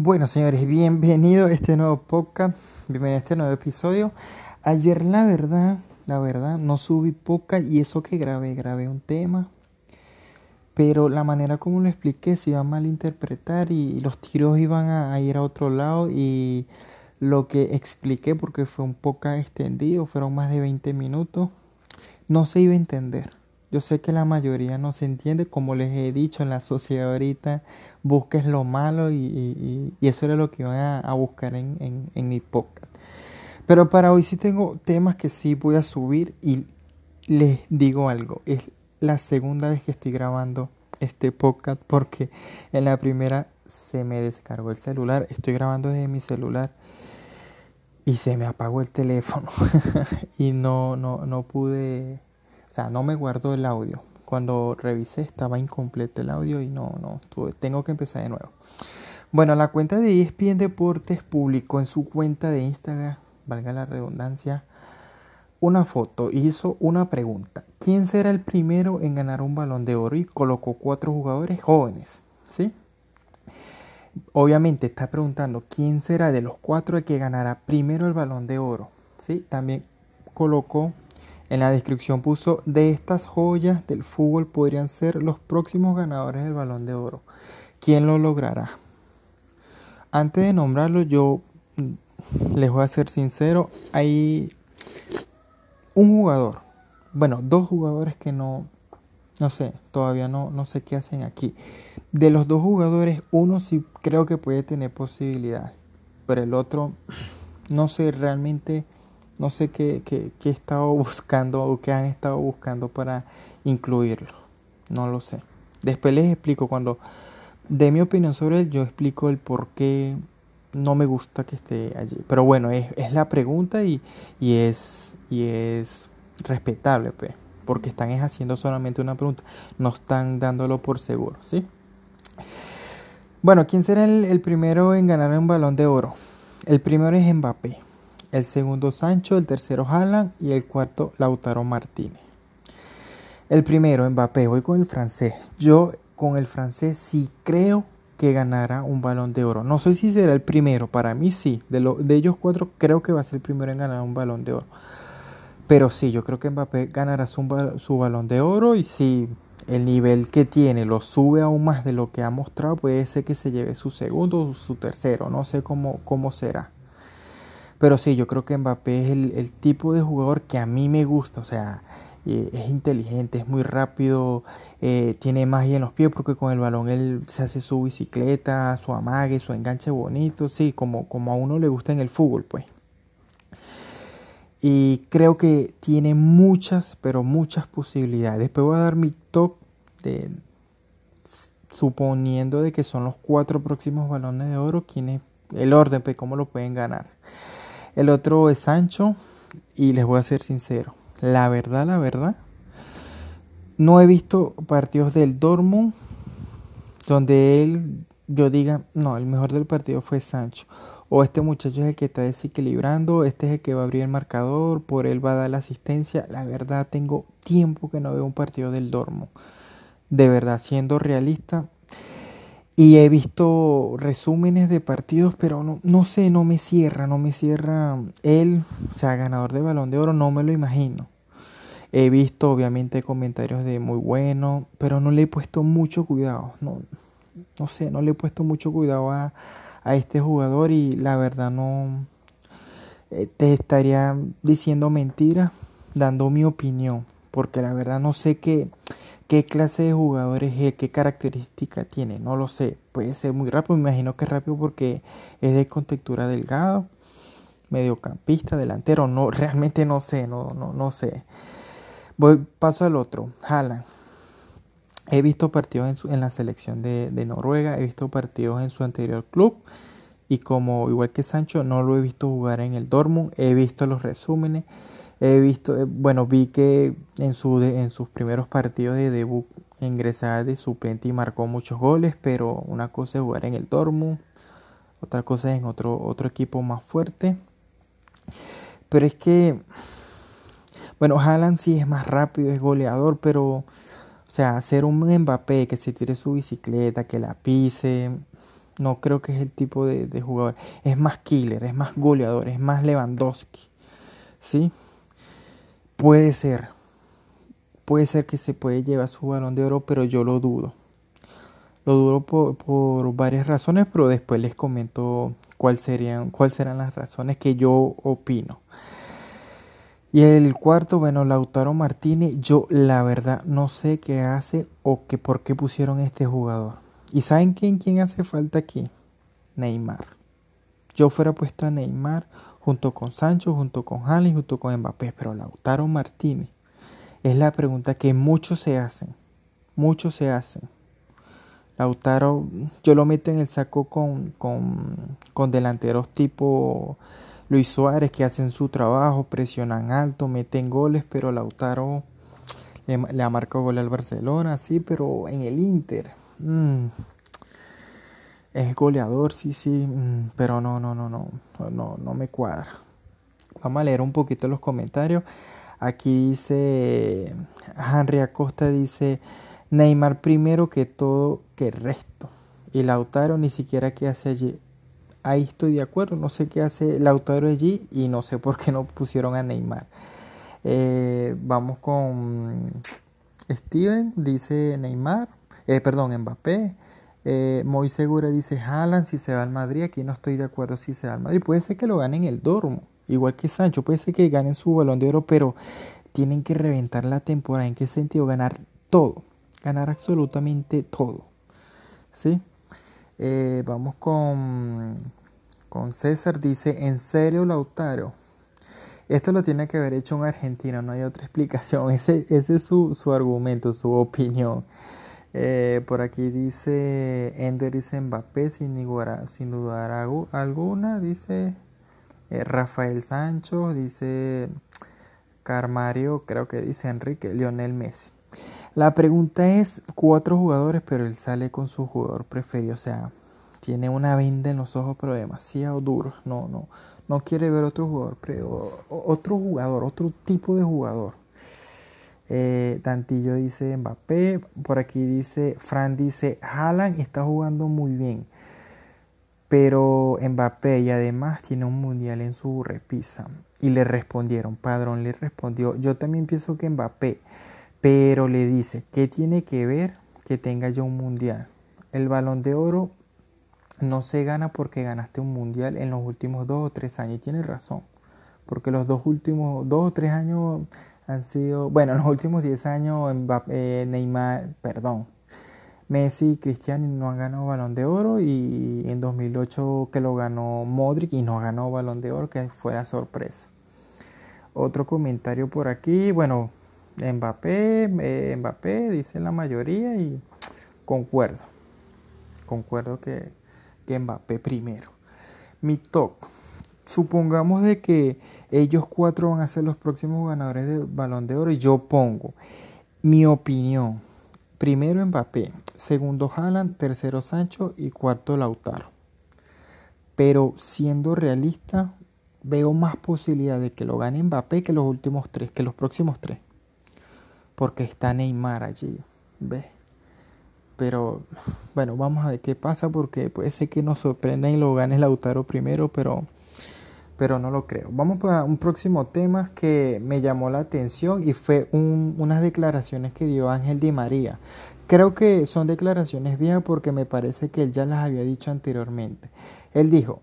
Bueno, señores, bienvenido a este nuevo podcast, bienvenido a este nuevo episodio. Ayer, la verdad, la verdad, no subí podcast y eso que grabé, grabé un tema, pero la manera como lo expliqué se iba a malinterpretar y los tiros iban a, ir a otro lado y lo que expliqué, porque fue un podcast extendido, fueron más de 20 minutos, no se iba a entender. Yo sé que la mayoría no se entiende, como les he dicho en la sociedad ahorita, busques lo malo y, eso era lo que iba a, buscar en, en, mi podcast. Pero para hoy sí tengo temas que sí voy a subir y les digo algo, es la segunda vez que estoy grabando este podcast porque en la primera se me descargó el celular, estoy grabando desde mi celular y se me apagó el teléfono y no, no, no pude o sea, no me guardo el audio. Cuando revisé estaba incompleto el audio y no, no, tengo que empezar de nuevo. Bueno, la cuenta de ESPN Deportes publicó en su cuenta de Instagram, valga la redundancia, una foto hizo una pregunta. ¿Quién será el primero en ganar un balón de oro? Y colocó cuatro jugadores jóvenes, ¿sí? Obviamente está preguntando quién será de los cuatro el que ganará primero el balón de oro, ¿sí? También colocó en la descripción puso, de estas joyas del fútbol podrían ser los próximos ganadores del balón de oro. ¿Quién lo logrará? Antes de nombrarlo, yo mm, les voy a ser sincero, hay un jugador, bueno, dos jugadores que no, no sé, todavía no, no sé qué hacen aquí. De los dos jugadores, uno sí creo que puede tener posibilidad, pero el otro, no sé realmente no sé qué, qué, he estado buscando o qué han estado buscando para incluirlo. No lo sé. Después les explico cuando dé mi opinión sobre él, yo explico el por qué no me gusta que esté allí. Pero bueno, es, es la pregunta y, y, es, y es respetable, pues, porque están haciendo solamente una pregunta, no están dándolo por seguro, ¿sí? Bueno, ¿quién será el, el primero en ganar un balón de oro? El primero es Mbappé el segundo Sancho, el tercero Haaland y el cuarto Lautaro Martínez. El primero Mbappé, voy con el francés. Yo con el francés sí creo que ganará un balón de oro. No sé si será el primero, para mí sí. De, lo, de ellos cuatro creo que va a ser el primero en ganar un balón de oro. Pero sí, yo creo que Mbappé ganará su, su balón de oro y si el nivel que tiene lo sube aún más de lo que ha mostrado, puede ser que se lleve su segundo o su tercero. No sé cómo, cómo será. Pero sí, yo creo que Mbappé es el, tipo de jugador que a mí me gusta. O sea, eh, es inteligente, es muy rápido, eh, tiene magia en los pies porque con el balón él se hace su bicicleta, su amague, su enganche bonito. Sí, como, como a uno le gusta en el fútbol, pues. Y creo que tiene muchas, pero muchas posibilidades. Después voy a dar mi top de suponiendo de que son los cuatro próximos balones de oro, quién el orden, pues cómo lo pueden ganar. El otro es Sancho y les voy a ser sincero. La verdad, la verdad, no he visto partidos del Dortmund donde él, yo diga, no, el mejor del partido fue Sancho. O este muchacho es el que está desequilibrando, este es el que va a abrir el marcador, por él va a dar la asistencia. La verdad, tengo tiempo que no veo un partido del Dortmund. De verdad, siendo realista, y he visto resúmenes de partidos, pero no, no sé, no me cierra, no me cierra él, o sea, ganador de balón de oro, no me lo imagino. He visto obviamente comentarios de muy bueno, pero no le he puesto mucho cuidado. No, no sé, no le he puesto mucho cuidado a, a este jugador y la verdad no eh, te estaría diciendo mentiras dando mi opinión, porque la verdad no sé qué ¿Qué clase de jugador es? ¿Qué característica tiene? No lo sé. Puede ser muy rápido. Me imagino que es rápido porque es de contextura delgado. Mediocampista, delantero. No, realmente no sé. No, no, no sé. Voy, paso al otro. Haaland. He visto partidos en, la selección de, de, Noruega. He visto partidos en su anterior club. Y como igual que Sancho, no lo he visto jugar en el Dortmund. He visto los resúmenes. He visto, eh, bueno, vi que en, su, en sus primeros partidos de debut ingresaba de suplente y marcó muchos goles, pero una cosa es jugar en el Dortmund, otra cosa es en otro, otro equipo más fuerte. Pero es que, bueno, Haaland sí es más rápido, es goleador, pero, o sea, hacer un Mbappé que se tire su bicicleta, que la pise, No creo que es el tipo de jugador. Es más killer, es más goleador, es más Lewandowski. ¿Sí? Puede ser. Puede ser que se puede llevar su balón de oro, pero yo lo dudo. Lo dudo por, por varias razones, pero después les comento cuáles serían, cuáles serán las razones que yo opino. Y el cuarto, bueno, Lautaro Martínez, yo la verdad no sé qué hace o que por qué pusieron este jugador. ¿Y saben quién, quién hace falta aquí? Neymar. Yo fuera puesto a Neymar junto con Sancho, junto con Haaland, junto con Mbappé, pero Lautaro Martínez es la pregunta que muchos se hacen. Muchos se hacen. Lautaro, yo lo meto en el saco con, con, delanteros tipo Luis Suárez que hacen su trabajo, presionan alto, meten goles, pero Lautaro le, ha marcado gol al Barcelona, sí, pero en el Inter. Mm, es goleador, sí, sí, mm, pero no, no, no, no, no, no me cuadra. Vamos a leer un poquito los comentarios. Aquí dice Henry Acosta dice Neymar primero que todo que resto. Y Lautaro ni siquiera qué hace allí. Ahí estoy de acuerdo, no sé qué hace Lautaro allí y no sé por qué no pusieron a Neymar. Eh, vamos con Steven, dice Neymar, eh, perdón, Mbappé. Eh, muy segura dice Haaland si se va al Madrid. Aquí no estoy de acuerdo si se va al Madrid. Puede ser que lo ganen el Dormo, igual que Sancho. Puede ser que ganen su balón de oro, pero tienen que reventar la temporada. ¿En qué sentido? Ganar todo ganar absolutamente todo. ¿Sí? Eh, vamos con, con César, dice, ¿en serio Lautaro? Esto lo tiene que haber hecho un argentino, no hay otra explicación. Ese, ese es su, su argumento, su opinión. Eh, por aquí dice Ender dice Mbappé sin, sin dudar alguna. Dice eh, Rafael Sancho, dice Carmario, creo que dice Enrique, Lionel Messi. La pregunta es cuatro jugadores, pero él sale con su jugador preferido. O sea, tiene una venda en los ojos, pero demasiado duro. No, no, no quiere ver otro jugador, otro jugador, otro tipo de jugador. Eh, Tantillo dice Mbappé, por aquí dice, Fran dice, Haaland está jugando muy bien, pero Mbappé y además tiene un mundial en su repisa. Y le respondieron, Padrón le respondió, yo también pienso que Mbappé, pero le dice, ¿qué tiene que ver que tenga yo un mundial? El balón de oro no se gana porque ganaste un mundial en los últimos dos o tres años. Y tiene razón, porque los dos últimos, dos o tres años han sido, bueno, en los últimos diez años eh, Neymar, perdón, Messi y Cristiano no han ganado balón de oro y en 2008 que lo ganó Modric y no ganó balón de oro, que fue la sorpresa. Otro comentario por aquí, bueno, Mbappé, eh, Mbappé, dice la mayoría y concuerdo. Concuerdo que, que Mbappé primero. Mi top. Supongamos de que ellos cuatro van a ser los próximos ganadores de balón de oro y yo pongo mi opinión. Primero Mbappé, segundo Haaland, tercero Sancho y cuarto Lautaro. Pero siendo realista, veo más posibilidad de que lo gane Mbappé que los últimos tres, que los próximos tres porque está Neymar allí, ¿ves? Pero bueno, vamos a ver qué pasa porque puede ser que nos sorprenda y lo gane Lautaro primero, pero, pero no lo creo. Vamos para un próximo tema que me llamó la atención y fue unas declaraciones que dio Ángel Di María. Creo que son declaraciones viejas porque me parece que él ya las había dicho anteriormente. Él dijo,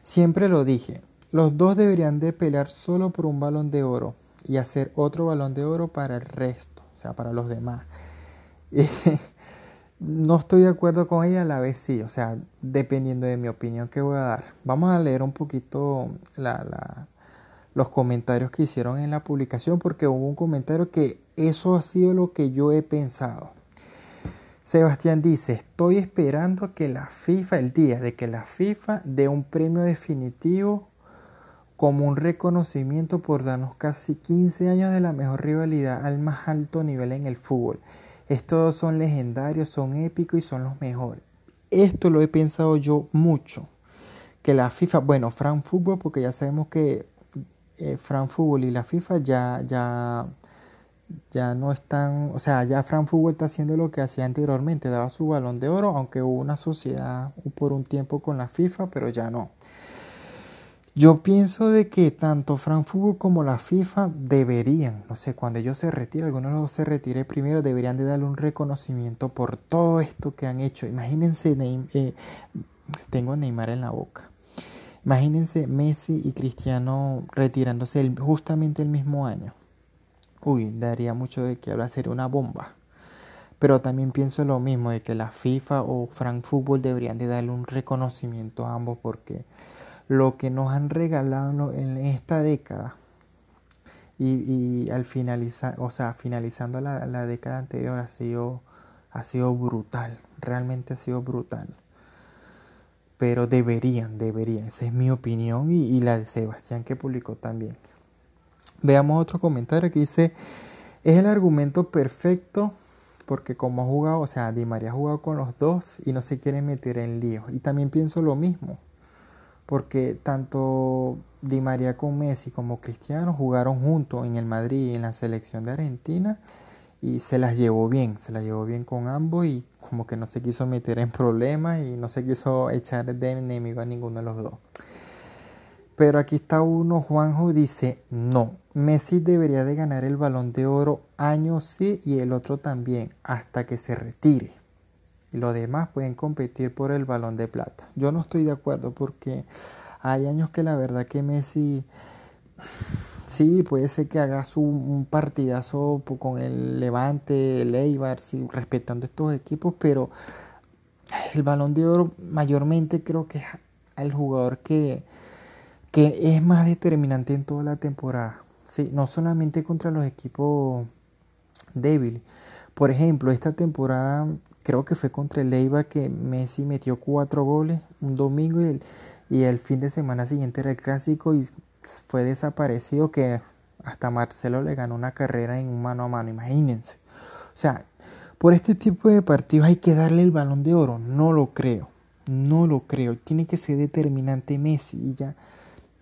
siempre lo dije, los dos deberían de pelear solo por un balón de oro y hacer otro balón de oro para el resto, o sea, para los demás. no estoy de acuerdo con ella, a la vez sí, o sea, dependiendo de mi opinión que voy a dar. Vamos a leer un poquito los comentarios que hicieron en la publicación porque hubo un comentario que eso ha sido lo que yo he pensado. Sebastián dice, estoy esperando que la FIFA, el día de que la FIFA dé un premio definitivo como un reconocimiento por darnos casi 15 años de la mejor rivalidad al más alto nivel en el fútbol. Estos son legendarios, son épicos y son los mejores. Esto lo he pensado yo mucho. Que la FIFA, bueno, Fran Fútbol, porque ya sabemos que eh, Fran Fútbol y la FIFA ya, ya, ya no están, o sea, ya Fran Fútbol está haciendo lo que hacía anteriormente, daba su balón de oro, aunque hubo una sociedad por un tiempo con la FIFA, pero ya no. Yo pienso de que tanto Fran Fútbol como la FIFA deberían, no sé, cuando ellos se retiren, algunos los se retire primero, deberían de darle un reconocimiento por todo esto que han hecho. Imagínense, eh, tengo Neymar en la boca. Imagínense Messi y Cristiano retirándose justamente el mismo año. Uy, daría mucho de que hablar, sería una bomba. Pero también pienso lo mismo, de que la FIFA o Frank Fútbol deberían de darle un reconocimiento a ambos porque lo que nos han regalado en esta década y, al finalizar, o sea, finalizando la, década anterior ha sido, ha sido brutal, realmente ha sido brutal. Pero deberían, deberían, esa es mi opinión y, y la de Sebastián que publicó también. Veamos otro comentario que dice, es el argumento perfecto porque como ha jugado, o sea, Di María ha jugado con los dos y no se quiere meter en líos. Y también pienso lo mismo, porque tanto Di María con Messi como Cristiano jugaron juntos en el Madrid en la selección de Argentina y se las llevó bien, se las llevó bien con ambos y como que no se quiso meter en problemas y no se quiso echar de enemigo a ninguno de los dos. Pero aquí está uno, Juanjo dice, no, Messi debería de ganar el balón de oro año sí y el otro también, hasta que se retire. Y los demás pueden competir por el balón de plata. Yo no estoy de acuerdo porque hay años que la verdad que Messi, sí, puede ser que haga su, un partidazo con el Levante, el Eibar, sí, respetando estos equipos, pero el balón de oro mayormente creo que es el jugador que que es más determinante en toda la temporada. Sí, no solamente contra los equipos débiles. Por ejemplo, esta temporada creo que fue contra el Eibar que Messi metió cuatro goles un domingo y el, y el fin de semana siguiente era el clásico y fue desaparecido que hasta Marcelo le ganó una carrera en mano a mano, imagínense. O sea, por este tipo de partidos hay que darle el balón de oro, no lo creo, no lo creo, tiene que ser determinante Messi y ya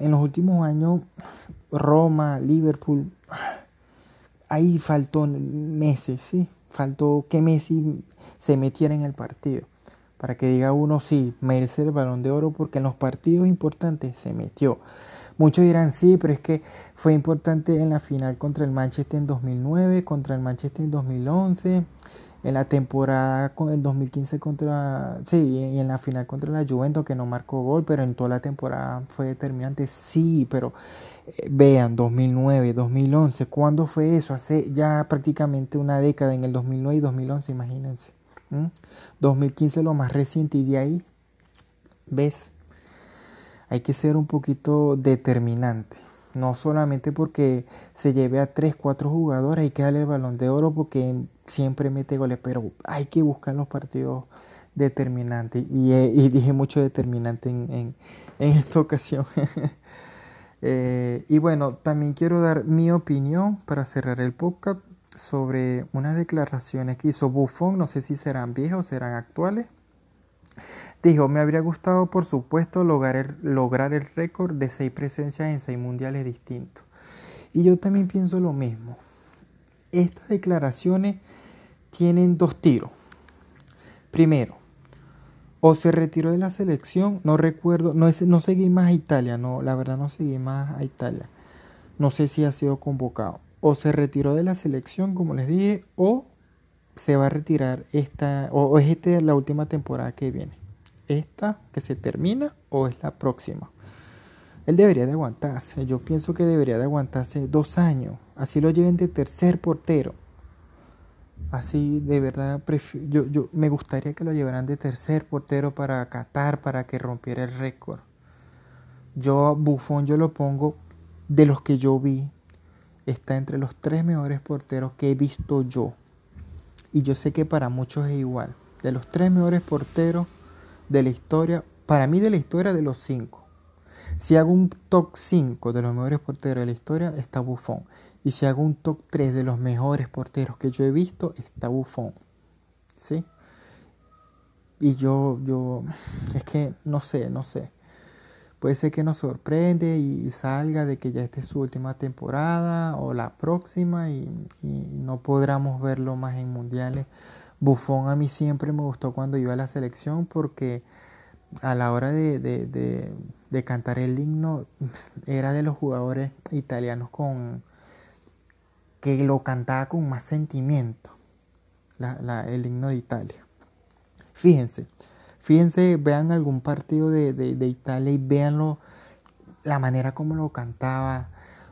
en los últimos años, Roma, Liverpool, ahí faltó Messi, ¿sí? Faltó que Messi se metiera en el partido. Para que diga uno, sí, merece el balón de oro porque en los partidos importantes se metió. Muchos dirán, sí, pero es que fue importante en la final contra el Manchester en 2009, contra el Manchester en 2011 en la temporada en 2015 contra, sí, y en la final contra la Juventus que no marcó gol, pero en toda la temporada fue determinante, sí, pero eh, vean, 2009, 2011, ¿cuándo fue eso? Hace ya prácticamente una década, en el 2009 y 2011, imagínense. 2015 lo más reciente y de ahí, ¿ves? Hay que ser un poquito determinante. No solamente porque se lleve a 3, 4 jugadores, hay que darle el balón de oro porque siempre mete goles, pero hay que buscar los partidos determinantes. Y, y dije mucho determinante en, en, esta ocasión. Eh, y bueno, también quiero dar mi opinión para cerrar el podcast sobre unas declaraciones que hizo Buffon, no sé si serán viejas o serán actuales. Dijo, me habría gustado por supuesto lograr lograr el récord de seis presencias en seis mundiales distintos. Y yo también pienso lo mismo. Estas declaraciones tienen dos tiros. Primero, o se retiró de la selección, no recuerdo, no, no seguí más a Italia, no, la verdad no seguí más a Italia. No sé si ha sido convocado. O se retiró de la selección, como les dije, o se va a retirar esta, o, es esta la última temporada que viene. Esta que se termina o es la próxima. Él debería de aguantarse. Yo pienso que debería de aguantarse dos años. Así lo lleven de tercer portero Así de verdad, yo, yo me gustaría que lo llevaran de tercer portero para Qatar, para que rompiera el récord. Yo, Buffon, yo lo pongo de los que yo vi. Está entre los tres mejores porteros que he visto yo. Y yo sé que para muchos es igual. De los tres mejores porteros de la historia, para mí de la historia de los cinco. Si hago un top 5 de los mejores porteros de la historia, está Buffon. Y si hago un top 3 de los mejores porteros que yo he visto, está Buffon. ¿Sí? Y yo, yo, es que no sé, no sé. puede ser que nos sorprende y salga de que ya esta es su última temporada o la próxima y, no podamos verlo más en mundiales. Buffon a mí siempre me gustó cuando iba a la selección porque a la hora de, de cantar el himno era de los jugadores italianos con que lo cantaba con más sentimiento el himno de Italia. Fíjense, fíjense, vean algún partido de, de, Italia y véanlo, la manera como lo cantaba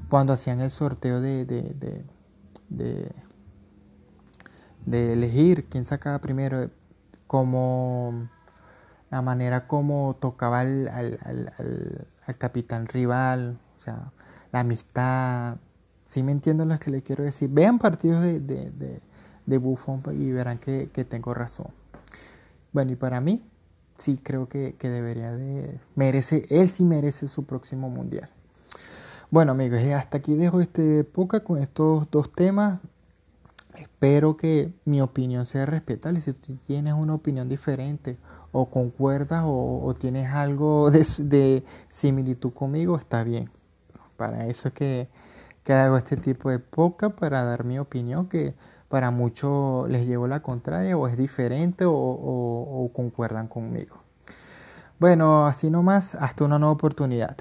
cuando hacían el sorteo de, de, de, elegir quién sacaba primero, como la manera como tocaba al, al, al, capitán rival, o sea, la amistad. Si me entienden lo que les quiero decir. Vean partidos de, de Buffon y verán que, tengo razón. Bueno, y para mí, sí creo que, debería de... Merece, él sí merece su próximo mundial. Bueno amigos, hasta aquí dejo este época con estos dos temas. Espero que mi opinión sea respetable. Si tú tienes una opinión diferente o concuerdas o, tienes algo de, similitud conmigo, está bien. Para eso es que, que hago este tipo de época, para dar mi opinión, que para muchos les llevo la contraria o es diferente o, concuerdan conmigo. Bueno, así nomás, hasta una nueva oportunidad.